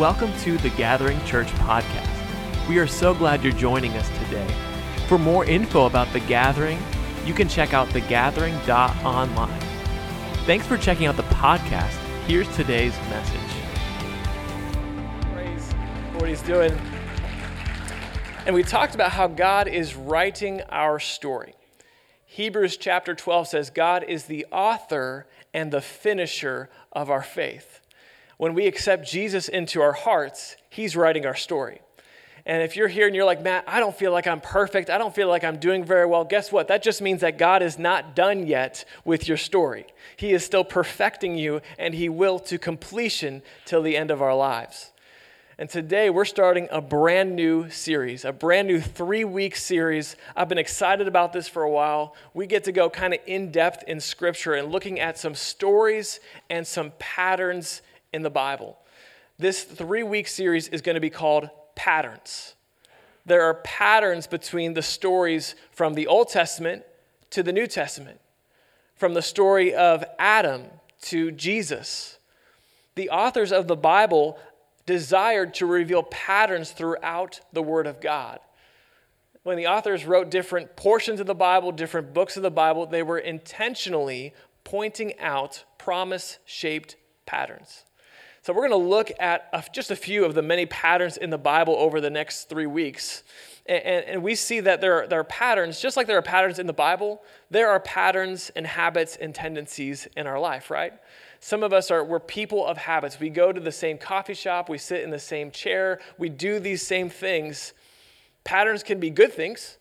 Welcome to the Gathering Church podcast. We are so glad you're joining us today. For more info about the Gathering, you can check out thegathering.online. Thanks for checking out the podcast. Here's today's message. Praise what he's doing. And we talked about how God is writing our story. Hebrews chapter 12 says, God is the author and the finisher of our faith. When we accept Jesus into our hearts, he's writing our story. And if you're here and you're like, Matt, I don't feel like I'm perfect. I don't feel like I'm doing very well. Guess what? That just means that God is not done yet with your story. He is still perfecting you, and He will to completion till the end of our lives. And today we're starting a brand new series, a brand new three week series. I've been excited about this for a while. We get to go kind of in depth in Scripture and looking at some stories and some patterns in the Bible. This three week series is going to be called Patterns. There are patterns between the stories from the Old Testament to the New Testament, from the story of Adam to Jesus. The authors of the Bible desired to reveal patterns throughout the Word of God. When the authors wrote different portions of the Bible, different books of the Bible, they were intentionally pointing out promise shaped patterns. So, we're going to look at just a few of the many patterns in the Bible over the next three weeks. And, and, and, we see that there are, there are patterns, just like there are patterns in the Bible, there are patterns and habits and tendencies in our life, right? Some of us are, we're people of habits. We go to the same coffee shop, we sit in the same chair, we do these same things. Patterns can be good things,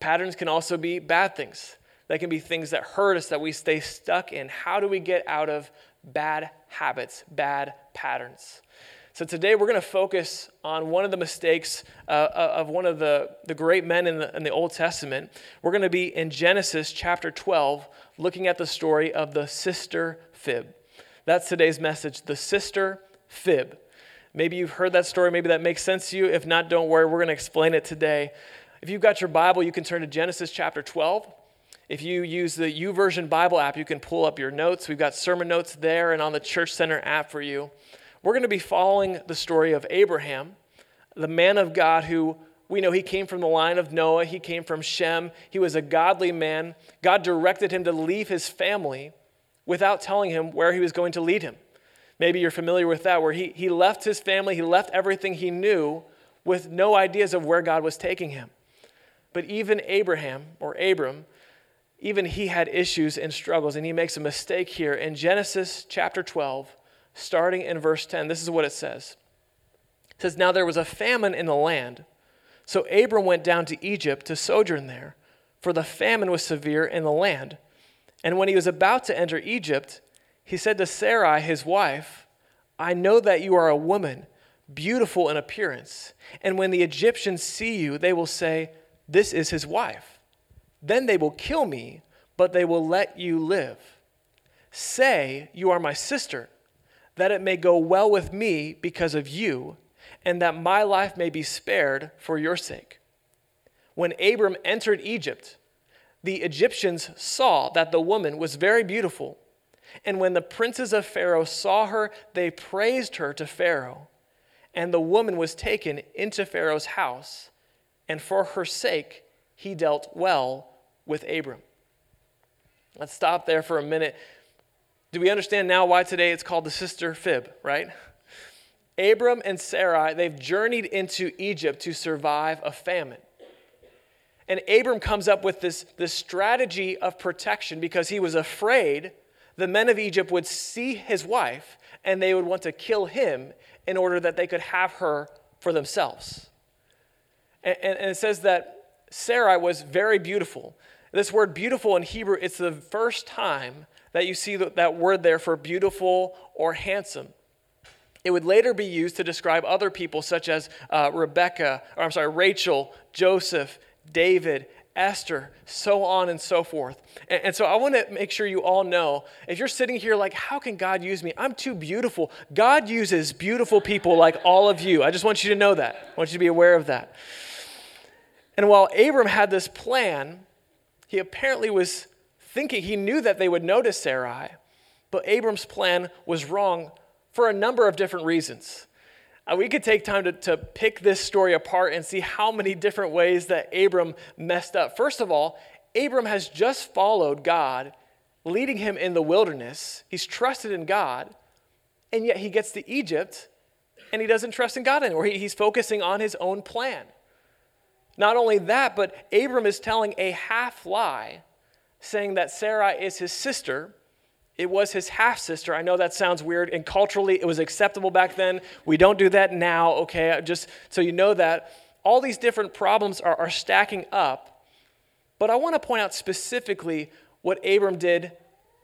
patterns can also be bad things. They can be things that hurt us, that we stay stuck in. How do we get out of bad habits, bad patterns. So today we're going to focus on one of the mistakes uh, uh, of one of the, the great men in the, in the Old Testament. We're going to be in Genesis chapter 12, looking at the story of the sister fib. That's today's message the sister fib. Maybe you've heard that story, maybe that makes sense to you. If not, don't worry, we're going to explain it today. If you've got your Bible, you can turn to Genesis chapter 12. If you use the YouVersion Bible app, you can pull up your notes. We've got sermon notes there and on the Church Center app for you. We're going to be following the story of Abraham, the man of God who we know he came from the line of Noah, he came from Shem. He was a godly man. God directed him to leave his family without telling him where he was going to lead him. Maybe you're familiar with that, where he, he left his family, he left everything he knew with no ideas of where God was taking him. But even Abraham, or Abram, even he had issues and struggles, and he makes a mistake here. In Genesis chapter 12, starting in verse 10, this is what it says. It says, Now there was a famine in the land. So Abram went down to Egypt to sojourn there, for the famine was severe in the land. And when he was about to enter Egypt, he said to Sarai, his wife, I know that you are a woman, beautiful in appearance. And when the Egyptians see you, they will say, This is his wife. Then they will kill me, but they will let you live. Say, You are my sister, that it may go well with me because of you, and that my life may be spared for your sake. When Abram entered Egypt, the Egyptians saw that the woman was very beautiful. And when the princes of Pharaoh saw her, they praised her to Pharaoh. And the woman was taken into Pharaoh's house, and for her sake he dealt well with Abram. Let's stop there for a minute. Do we understand now why today it's called the sister fib, right? Abram and Sarai, they've journeyed into Egypt to survive a famine. And Abram comes up with this, this strategy of protection because he was afraid the men of Egypt would see his wife and they would want to kill him in order that they could have her for themselves. And, and, and it says that Sarai was very beautiful. This word beautiful in Hebrew, it's the first time that you see that word there for beautiful or handsome. It would later be used to describe other people, such as uh, Rebecca, or I'm sorry, Rachel, Joseph, David, Esther, so on and so forth. And, and, so I want to make sure you all know if you're sitting here like, how can God use me? I'm too beautiful. God uses beautiful people like all of you. I just want you to know that. I want you to be aware of that. And while Abram had this plan, he apparently was thinking, he knew that they would notice Sarai, but Abram's plan was wrong for a number of different reasons. Uh, we could take time to, to pick this story apart and see how many different ways that Abram messed up. First of all, Abram has just followed God, leading him in the wilderness. He's trusted in God, and yet he gets to Egypt and he doesn't trust in God anymore. He, he's focusing on his own plan. Not only that, but Abram is telling a half lie, saying that Sarai is his sister it was his half sister. I know that sounds weird, and culturally it was acceptable back then. We don't do that now, okay? Just so you know that. All these different problems are, are stacking up. But I want to point out specifically what Abram did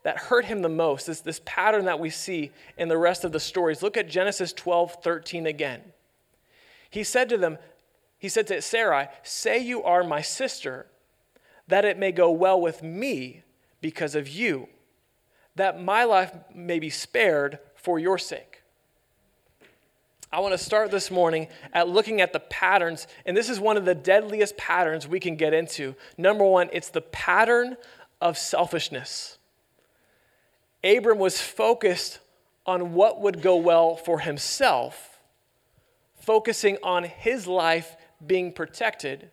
that hurt him the most, this, this pattern that we see in the rest of the stories. Look at Genesis 12 13 again. He said to them, he said to Sarai, Say you are my sister, that it may go well with me because of you that my life may be spared for your sake. I want to start this morning at looking at the patterns, and this is one of the deadliest patterns we can get into. Number one, it's the pattern of selfishness. Abram was focused on what would go well for himself, focusing on his life being protected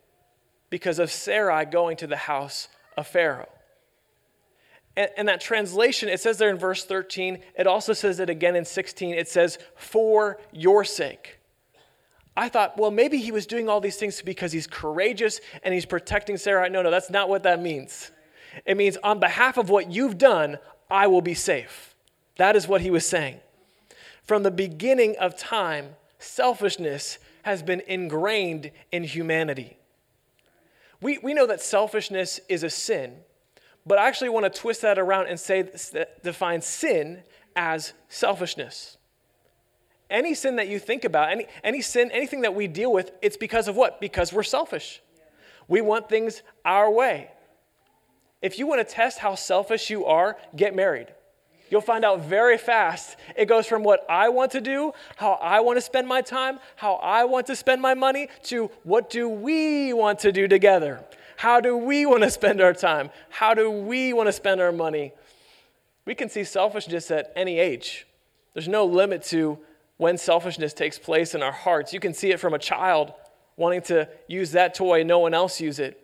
because of Sarai going to the house of Pharaoh. And, and, that translation, it says there in verse 13, it also says it again in 16. It says, for your sake. I thought, well, maybe he was doing all these things because he's courageous and he's protecting Sarah. No, no, that's not what that means. It means, on behalf of what you've done, I will be safe. That is what he was saying. From the beginning of time, selfishness has been ingrained in humanity. We, we know that selfishness is a sin but I actually want to twist that around and say, define sin as selfishness. Any sin that you think about, any, any sin, anything that we deal with, it's because of what? Because we're selfish. We want things our way. If you want to test how selfish you are, get married. You'll find out very fast. It goes from what I want to do, how I want to spend my time, how I want to spend my money, to what do we want to do together. How do we want to spend our time? How do we want to spend our money? We can see selfishness at any age. There's no limit to when selfishness takes place in our hearts. You can see it from a child wanting to use that toy, no one else use it.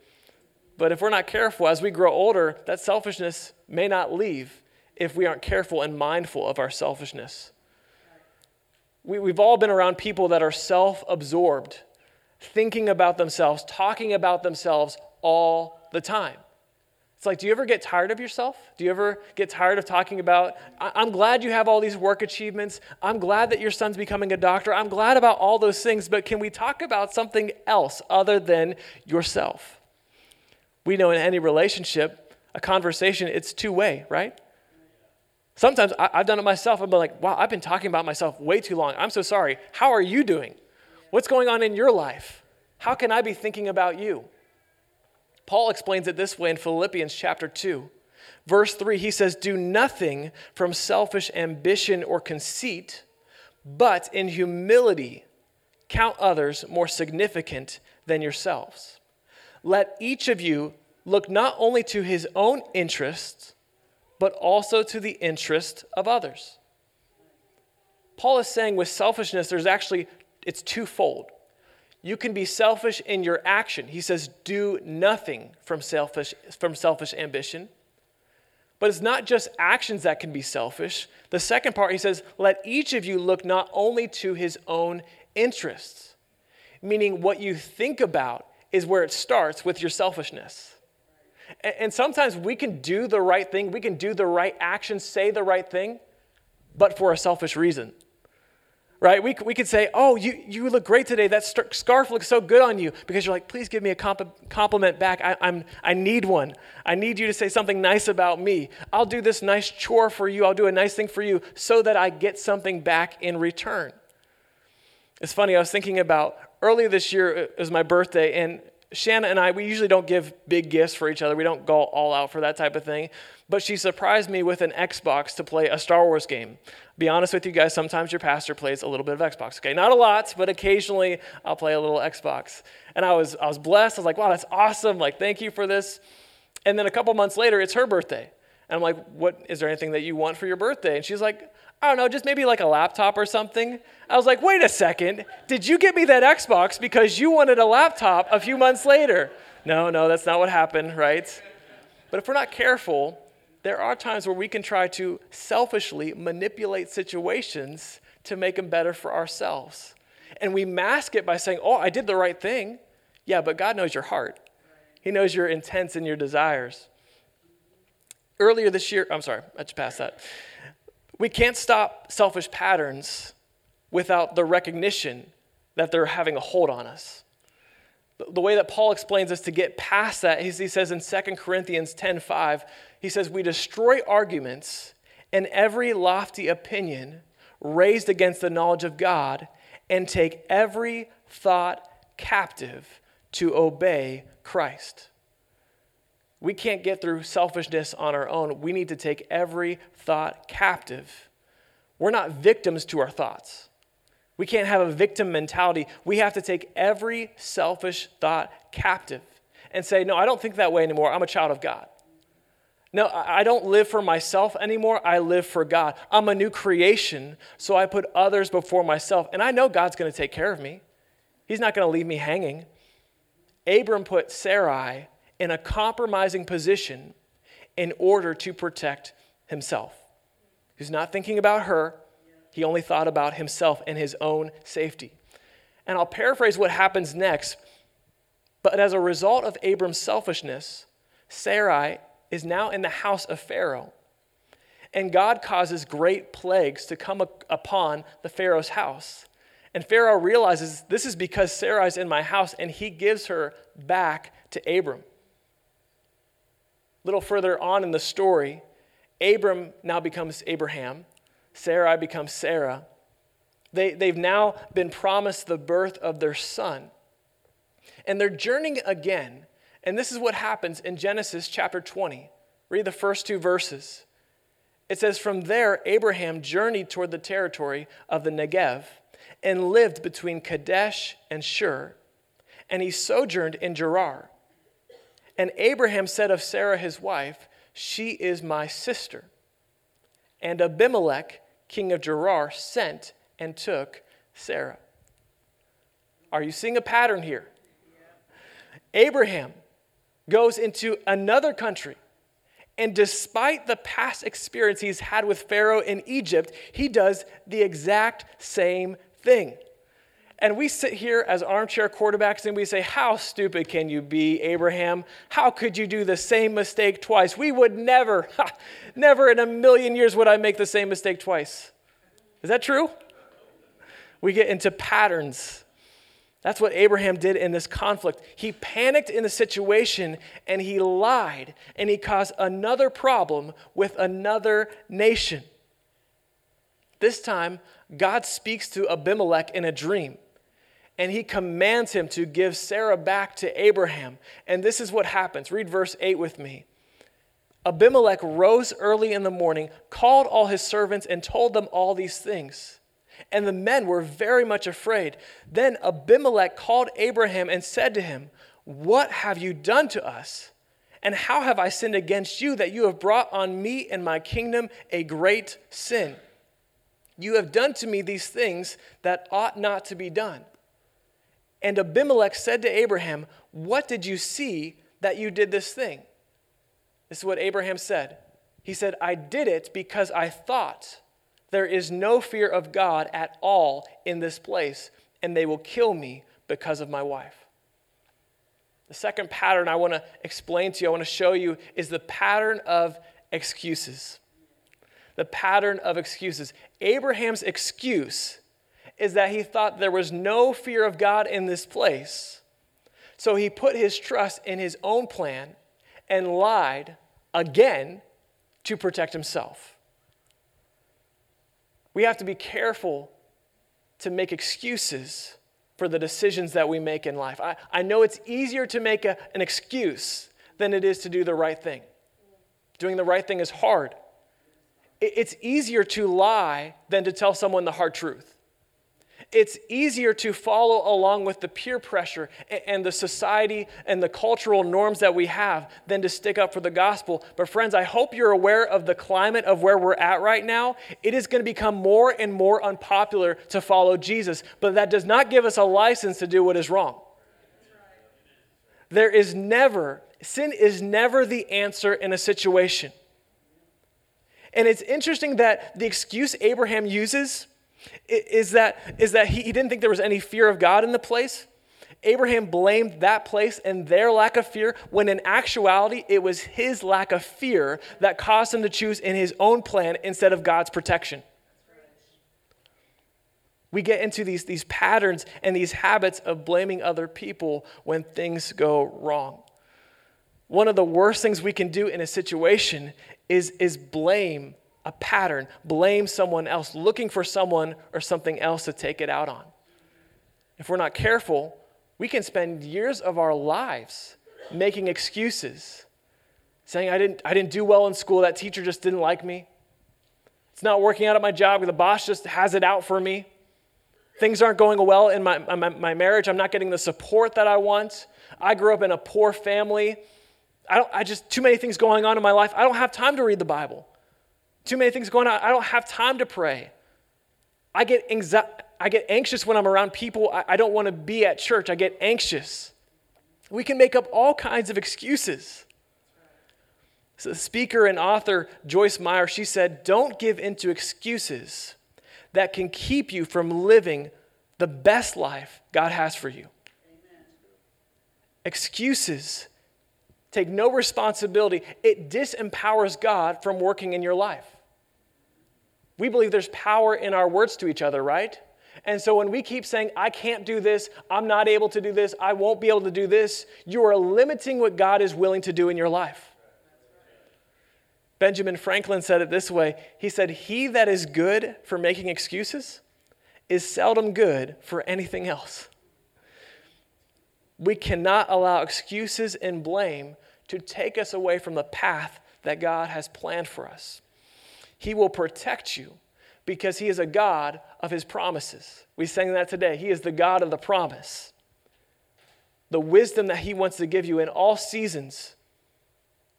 But if we're not careful, as we grow older, that selfishness may not leave if we aren't careful and mindful of our selfishness. We, have all been around people that are self absorbed, thinking about themselves, talking about themselves all the time. It's like, do you ever get tired of yourself? Do you ever get tired of talking about, I'm glad you have all these work achievements. I'm glad that your son's becoming a doctor. I'm glad about all those things, but can we talk about something else other than yourself? We know in any relationship, a conversation, it's two way, right? Sometimes I, have done it myself. I've been like, wow, I've been talking about myself way too long. I'm so sorry. How are you doing? What's going on in your life? How can I be thinking about you? Paul explains it this way in Philippians chapter 2. Verse 3, he says, Do nothing from selfish ambition or conceit, but in humility count others more significant than yourselves. Let each of you look not only to his own interests, but also to the interest of others. Paul is saying with selfishness, there's actually, it's twofold. You can be selfish in your action. He says, do nothing from selfish, from selfish ambition. But it's not just actions that can be selfish. The second part, he says, let each of you look not only to his own interests, meaning what you think about is where it starts with your selfishness. And sometimes we can do the right thing, we can do the right action, say the right thing, but for a selfish reason right? We, we could say, oh, you, you look great today. That scarf looks so good on you. Because you're like, please give me a comp- compliment back. I, I'm, I need one. I need you to say something nice about me. I'll do this nice chore for you. I'll do a nice thing for you so that I get something back in return. It's funny, I was thinking about earlier this year, uh, it was my birthday, and Shanna and I, we usually don't give big gifts for each other. We don't go all out for that type of thing. But she surprised me with an Xbox to play a Star Wars game. Be honest with you guys, sometimes your pastor plays a little bit of Xbox. Okay, not a lot, but occasionally I'll play a little Xbox. And I was, I was blessed. I was like, wow, that's awesome. Like, thank you for this. And then a couple months later, it's her birthday. And I'm like, what, is there anything that you want for your birthday? And she's like, I don't know, just maybe like a laptop or something. I was like, wait a second. Did you get me that Xbox because you wanted a laptop a few months later? No, no, that's not what happened, right? But if we're not careful, there are times where we can try to selfishly manipulate situations to make them better for ourselves. And we mask it by saying, oh, I did the right thing. Yeah, but God knows your heart, He knows your intents and your desires. Earlier this year, I'm sorry, I just passed that. We can't stop selfish patterns without the recognition that they're having a hold on us. The way that Paul explains us to get past that, he says in 2 Corinthians 10:5, he says, We destroy arguments and every lofty opinion raised against the knowledge of God and take every thought captive to obey Christ. We can't get through selfishness on our own. We need to take every thought captive. We're not victims to our thoughts. We can't have a victim mentality. We have to take every selfish thought captive and say, No, I don't think that way anymore. I'm a child of God. No, I don't live for myself anymore. I live for God. I'm a new creation, so I put others before myself. And I know God's going to take care of me, He's not going to leave me hanging. Abram put Sarai in a compromising position in order to protect himself. He's not thinking about her, he only thought about himself and his own safety. And I'll paraphrase what happens next. But as a result of Abram's selfishness, Sarai is now in the house of Pharaoh. And God causes great plagues to come upon the Pharaoh's house. And Pharaoh realizes this is because Sarai's in my house, and he gives her back to Abram little further on in the story, Abram now becomes Abraham, Sarai becomes Sarah. They, they've now been promised the birth of their son. And they're journeying again. And this is what happens in Genesis chapter 20. Read the first two verses. It says, From there, Abraham journeyed toward the territory of the Negev and lived between Kadesh and Shur. And he sojourned in Gerar. And Abraham said of Sarah his wife, She is my sister. And Abimelech, king of Gerar, sent and took Sarah. Are you seeing a pattern here? Abraham goes into another country, and despite the past experience he's had with Pharaoh in Egypt, he does the exact same thing. And we sit here as armchair quarterbacks and we say, How stupid can you be, Abraham? How could you do the same mistake twice? We would never, never in a million years would I make the same mistake twice. Is that true? We get into patterns. That's what Abraham did in this conflict. He panicked in the situation and he lied and he caused another problem with another nation. This time, God speaks to Abimelech in a dream and he commands him to give Sarah back to Abraham. And this is what happens. Read verse 8 with me. Abimelech rose early in the morning, called all his servants, and told them all these things. And the men were very much afraid. Then Abimelech called Abraham and said to him, What have you done to us? And how have I sinned against you that you have brought on me and my kingdom a great sin? You have done to me these things that ought not to be done. And Abimelech said to Abraham, What did you see that you did this thing? This is what Abraham said. He said, I did it because I thought there is no fear of God at all in this place, and they will kill me because of my wife. The second pattern I want to explain to you, I want to show you, is the pattern of excuses. The pattern of excuses. Abraham's excuse is that he thought there was no fear of God in this place. So he put his trust in his own plan and lied again to protect himself. We have to be careful to make excuses for the decisions that we make in life. I, I know it's easier to make a, an excuse than it is to do the right thing. Doing the right thing is hard. It, it's easier to lie than to tell someone the hard truth. It's easier to follow along with the peer pressure and the society and the cultural norms that we have than to stick up for the gospel. But, friends, I hope you're aware of the climate of where we're at right now. It is going to become more and more unpopular to follow Jesus, but that does not give us a license to do what is wrong. There is never, sin is never the answer in a situation. And it's interesting that the excuse Abraham uses is that, is that he, he didn't think there was any fear of God in the place. Abraham blamed that place and their lack of fear when in actuality it was his lack of fear that caused him to choose in his own plan instead of God's protection. We get into these, these patterns and these habits of blaming other people when things go wrong. One of the worst things we can do in a situation is, is blame a pattern, blame someone else, looking for someone or something else to take it out on. If we're not careful, we can spend years of our lives making excuses, saying, I didn't, I didn't do well in school, that teacher just didn't like me. It's not working out at my job, the boss just has it out for me. Things aren't going well in my, my, my marriage, I'm not getting the support that I want. I grew up in a poor family. I, don't, I just, too many things going on in my life. I don't have time to read the Bible. Too many things going on. I don't have time to pray. I get, anxi- I get anxious when I'm around people. I, I don't want to be at church. I get anxious. We can make up all kinds of excuses. So the speaker and author Joyce Meyer, she said, Don't give into excuses that can keep you from living the best life God has for you. Amen. Excuses take no responsibility, it disempowers God from working in your life. We believe there's power in our words to each other, right? And so when we keep saying, I can't do this, I'm not able to do this, I won't be able to do this, you are limiting what God is willing to do in your life. Benjamin Franklin said it this way He said, He that is good for making excuses is seldom good for anything else. We cannot allow excuses and blame to take us away from the path that God has planned for us. He will protect you because He is a God of His promises. We sang that today. He is the God of the promise. The wisdom that He wants to give you in all seasons,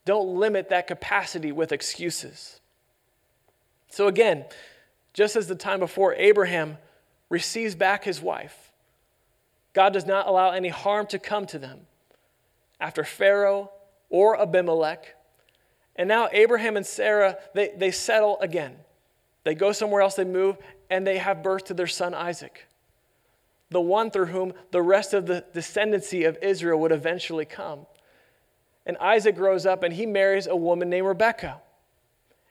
don't limit that capacity with excuses. So, again, just as the time before, Abraham receives back his wife. God does not allow any harm to come to them. After Pharaoh or Abimelech. And now Abraham and Sarah, they, they settle again. They go somewhere else, they move, and they have birth to their son Isaac, the one through whom the rest of the descendancy of Israel would eventually come. And Isaac grows up and he marries a woman named Rebekah.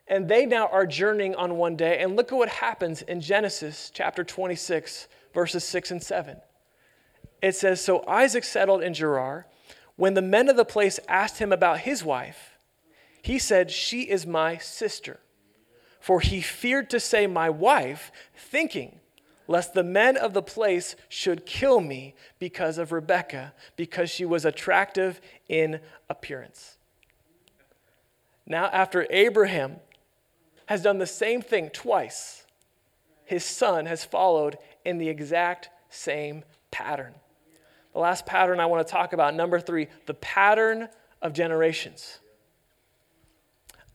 And they now are journeying on one day. And look at what happens in Genesis chapter 26, verses 6 and 7. It says So Isaac settled in Gerar when the men of the place asked him about his wife, he said, She is my sister. For he feared to say, My wife, thinking, lest the men of the place should kill me because of Rebekah, because she was attractive in appearance. Now, after Abraham has done the same thing twice, his son has followed in the exact same pattern. The last pattern I want to talk about, number three, the pattern of generations.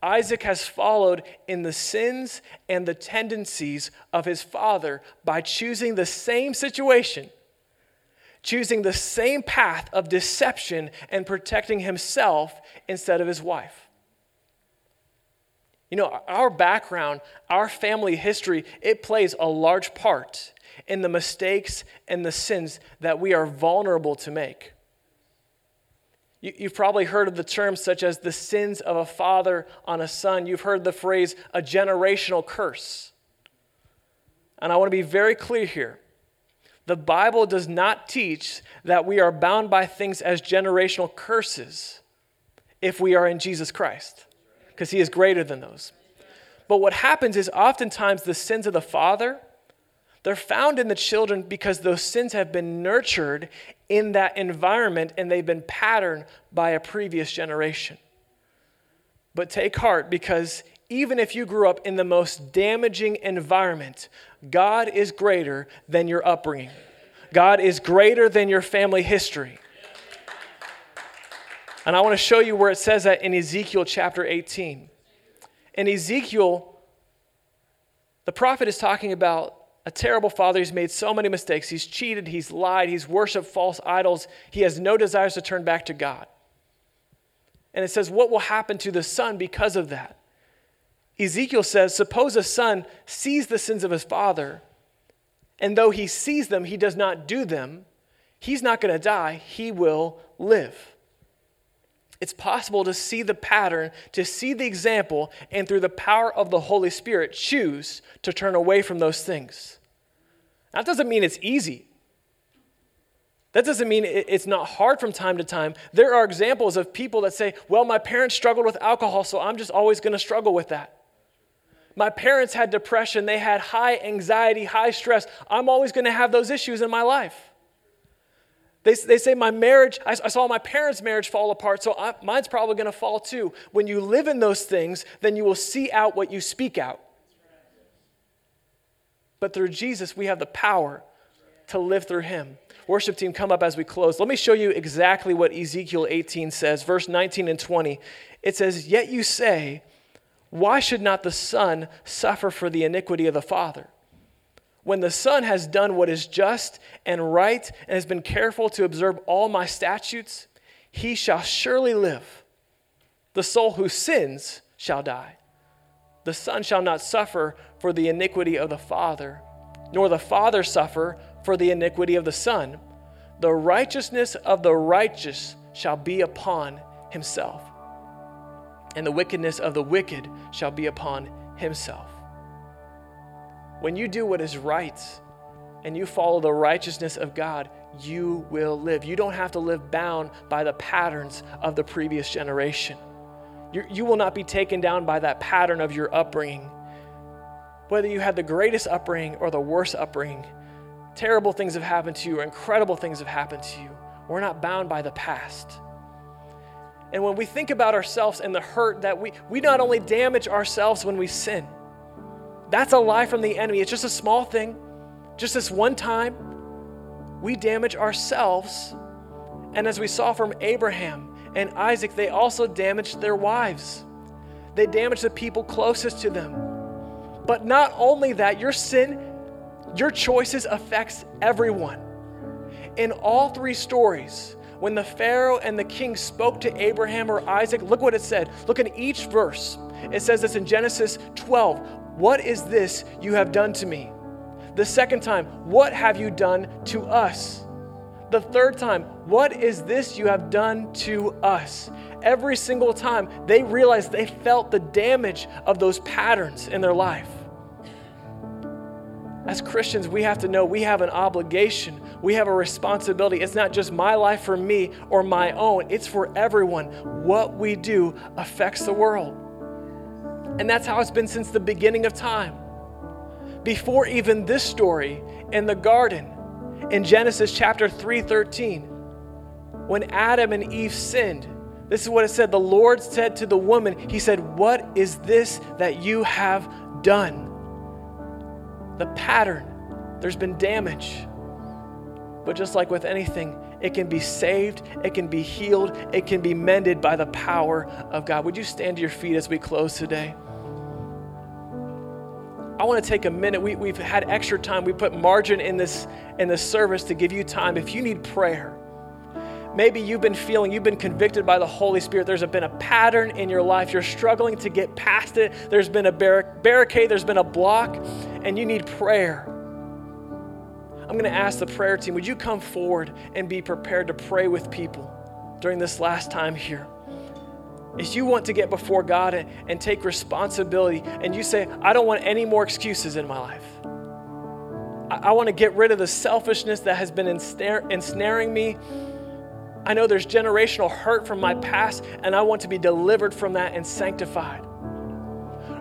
Isaac has followed in the sins and the tendencies of his father by choosing the same situation, choosing the same path of deception and protecting himself instead of his wife. You know, our background, our family history, it plays a large part in the mistakes and the sins that we are vulnerable to make. You, have probably heard of the terms such as the sins of a father on a son. You've heard the phrase a generational curse. And I want to be very clear here. The Bible does not teach that we are bound by things as generational curses if we are in Jesus Christ, because He is greater than those. But what happens is oftentimes the sins of the father they're found in the children because those sins have been nurtured in that environment and they've been patterned by a previous generation. But take heart because even if you grew up in the most damaging environment, God is greater than your upbringing. God is greater than your family history. And I want to show you where it says that in Ezekiel chapter 18. In Ezekiel, the prophet is talking about a terrible father. He's made so many mistakes. He's cheated, he's lied, he's worshiped false idols. He has no desires to turn back to God. And it says, What will happen to the son because of that? Ezekiel says, Suppose a son sees the sins of his father, and though he sees them, he does not do them. He's not going to die, he will live. It's possible to see the pattern, to see the example, and through the power of the Holy Spirit, choose to turn away from those things. That doesn't mean it's easy. That doesn't mean it's not hard from time to time. There are examples of people that say, Well, my parents struggled with alcohol, so I'm just always going to struggle with that. My parents had depression, they had high anxiety, high stress. I'm always going to have those issues in my life. They, they say, My marriage, I, I saw my parents' marriage fall apart, so I, mine's probably going to fall too. When you live in those things, then you will see out what you speak out. But through Jesus, we have the power to live through Him. Worship team, come up as we close. Let me show you exactly what Ezekiel 18 says, verse 19 and 20. It says, Yet you say, Why should not the Son suffer for the iniquity of the Father? When the Son has done what is just and right and has been careful to observe all my statutes, he shall surely live. The soul who sins shall die. The Son shall not suffer for the iniquity of the Father, nor the Father suffer for the iniquity of the Son. The righteousness of the righteous shall be upon himself, and the wickedness of the wicked shall be upon himself. When you do what is right and you follow the righteousness of God, you will live. You don't have to live bound by the patterns of the previous generation. you you will not be taken down by that pattern of your upbringing. Whether you had the greatest upbringing or the worst upbringing, terrible things have happened to you or incredible things have happened to you. We're not bound by the past. And when we think about ourselves and the hurt that we, we not only damage ourselves when we sin, that's a lie from the enemy. It's just a small thing, just this one time. We damage ourselves. And as we saw from Abraham and Isaac, they also damaged their wives, they damaged the people closest to them. But not only that, your sin your choices affects everyone. In all three stories, when the Pharaoh and the king spoke to Abraham or Isaac, look what it said. Look in each verse. It says this in Genesis 12 What is this you have done to me? The second time, What have you done to us? The third time, What is this you have done to us? Every single time, they realized they felt the damage of those patterns in their life. As Christians, we have to know we have an obligation, we have a responsibility. It's not just my life for me or my own, it's for everyone. What we do affects the world. And that's how it's been since the beginning of time. Before even this story in the garden, in Genesis chapter 3:13, when Adam and Eve sinned, this is what it said. The Lord said to the woman, He said, What is this that you have done? the pattern. There's been damage. But just like with anything, it can be saved, it can be healed, it can be mended by the power of God. Would you stand to your feet as we close today? I want to take a minute. We, we've had extra time. We put margin in this in this service to give you time. If you need prayer, maybe you've been feeling, you've been convicted by the Holy Spirit. There's been a pattern in your life. You're struggling to get past it. There's been a barricade, there's been a block and you need prayer, I'm going to ask the prayer team, would you come forward and be prepared to pray with people during this last time here? If you want to get before God and, and take responsibility and you say, I don't want any more excuses in my life. I, I want to get rid of the selfishness that has been ensnare, ensnaring me. I know there's generational hurt from my past, and I want to be delivered from that and sanctified.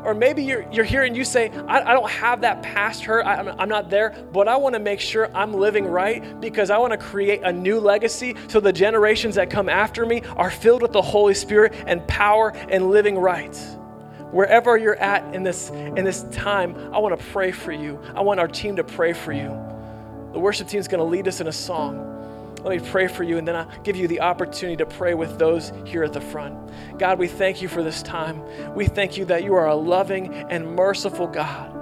Or maybe you're, you're here and you say, I, I don't have that past hurt, I, I'm, I'm not there, but I want to make sure I'm living right because I want to create a new legacy so the generations that come after me are filled with the Holy Spirit and power and living right. Wherever you're at in this, in this time, I want to pray for you. I want our team to pray for you. The worship team is going to lead us in a song. Let me pray for you, and then I'll give you the opportunity to pray with those here at the front. God, we thank you for this time. We thank you that you are a loving and merciful God.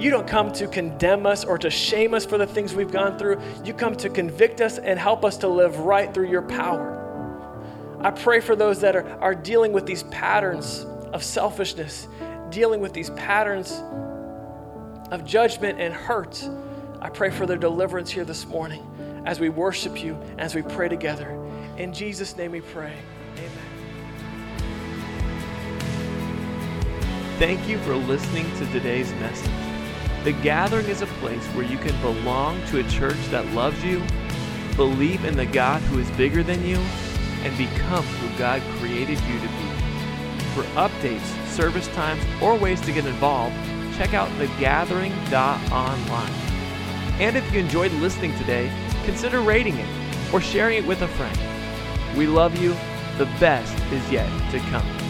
You don't come to condemn us or to shame us for the things we've gone through. You come to convict us and help us to live right through your power. I pray for those that are, are dealing with these patterns of selfishness, dealing with these patterns of judgment and hurt. I pray for their deliverance here this morning as we worship you, as we pray together. In Jesus' name we pray. Amen. Thank you for listening to today's message. The Gathering is a place where you can belong to a church that loves you, believe in the God who is bigger than you, and become who God created you to be. For updates, service times, or ways to get involved, check out thegathering.online. And if you enjoyed listening today, consider rating it or sharing it with a friend. We love you. The best is yet to come.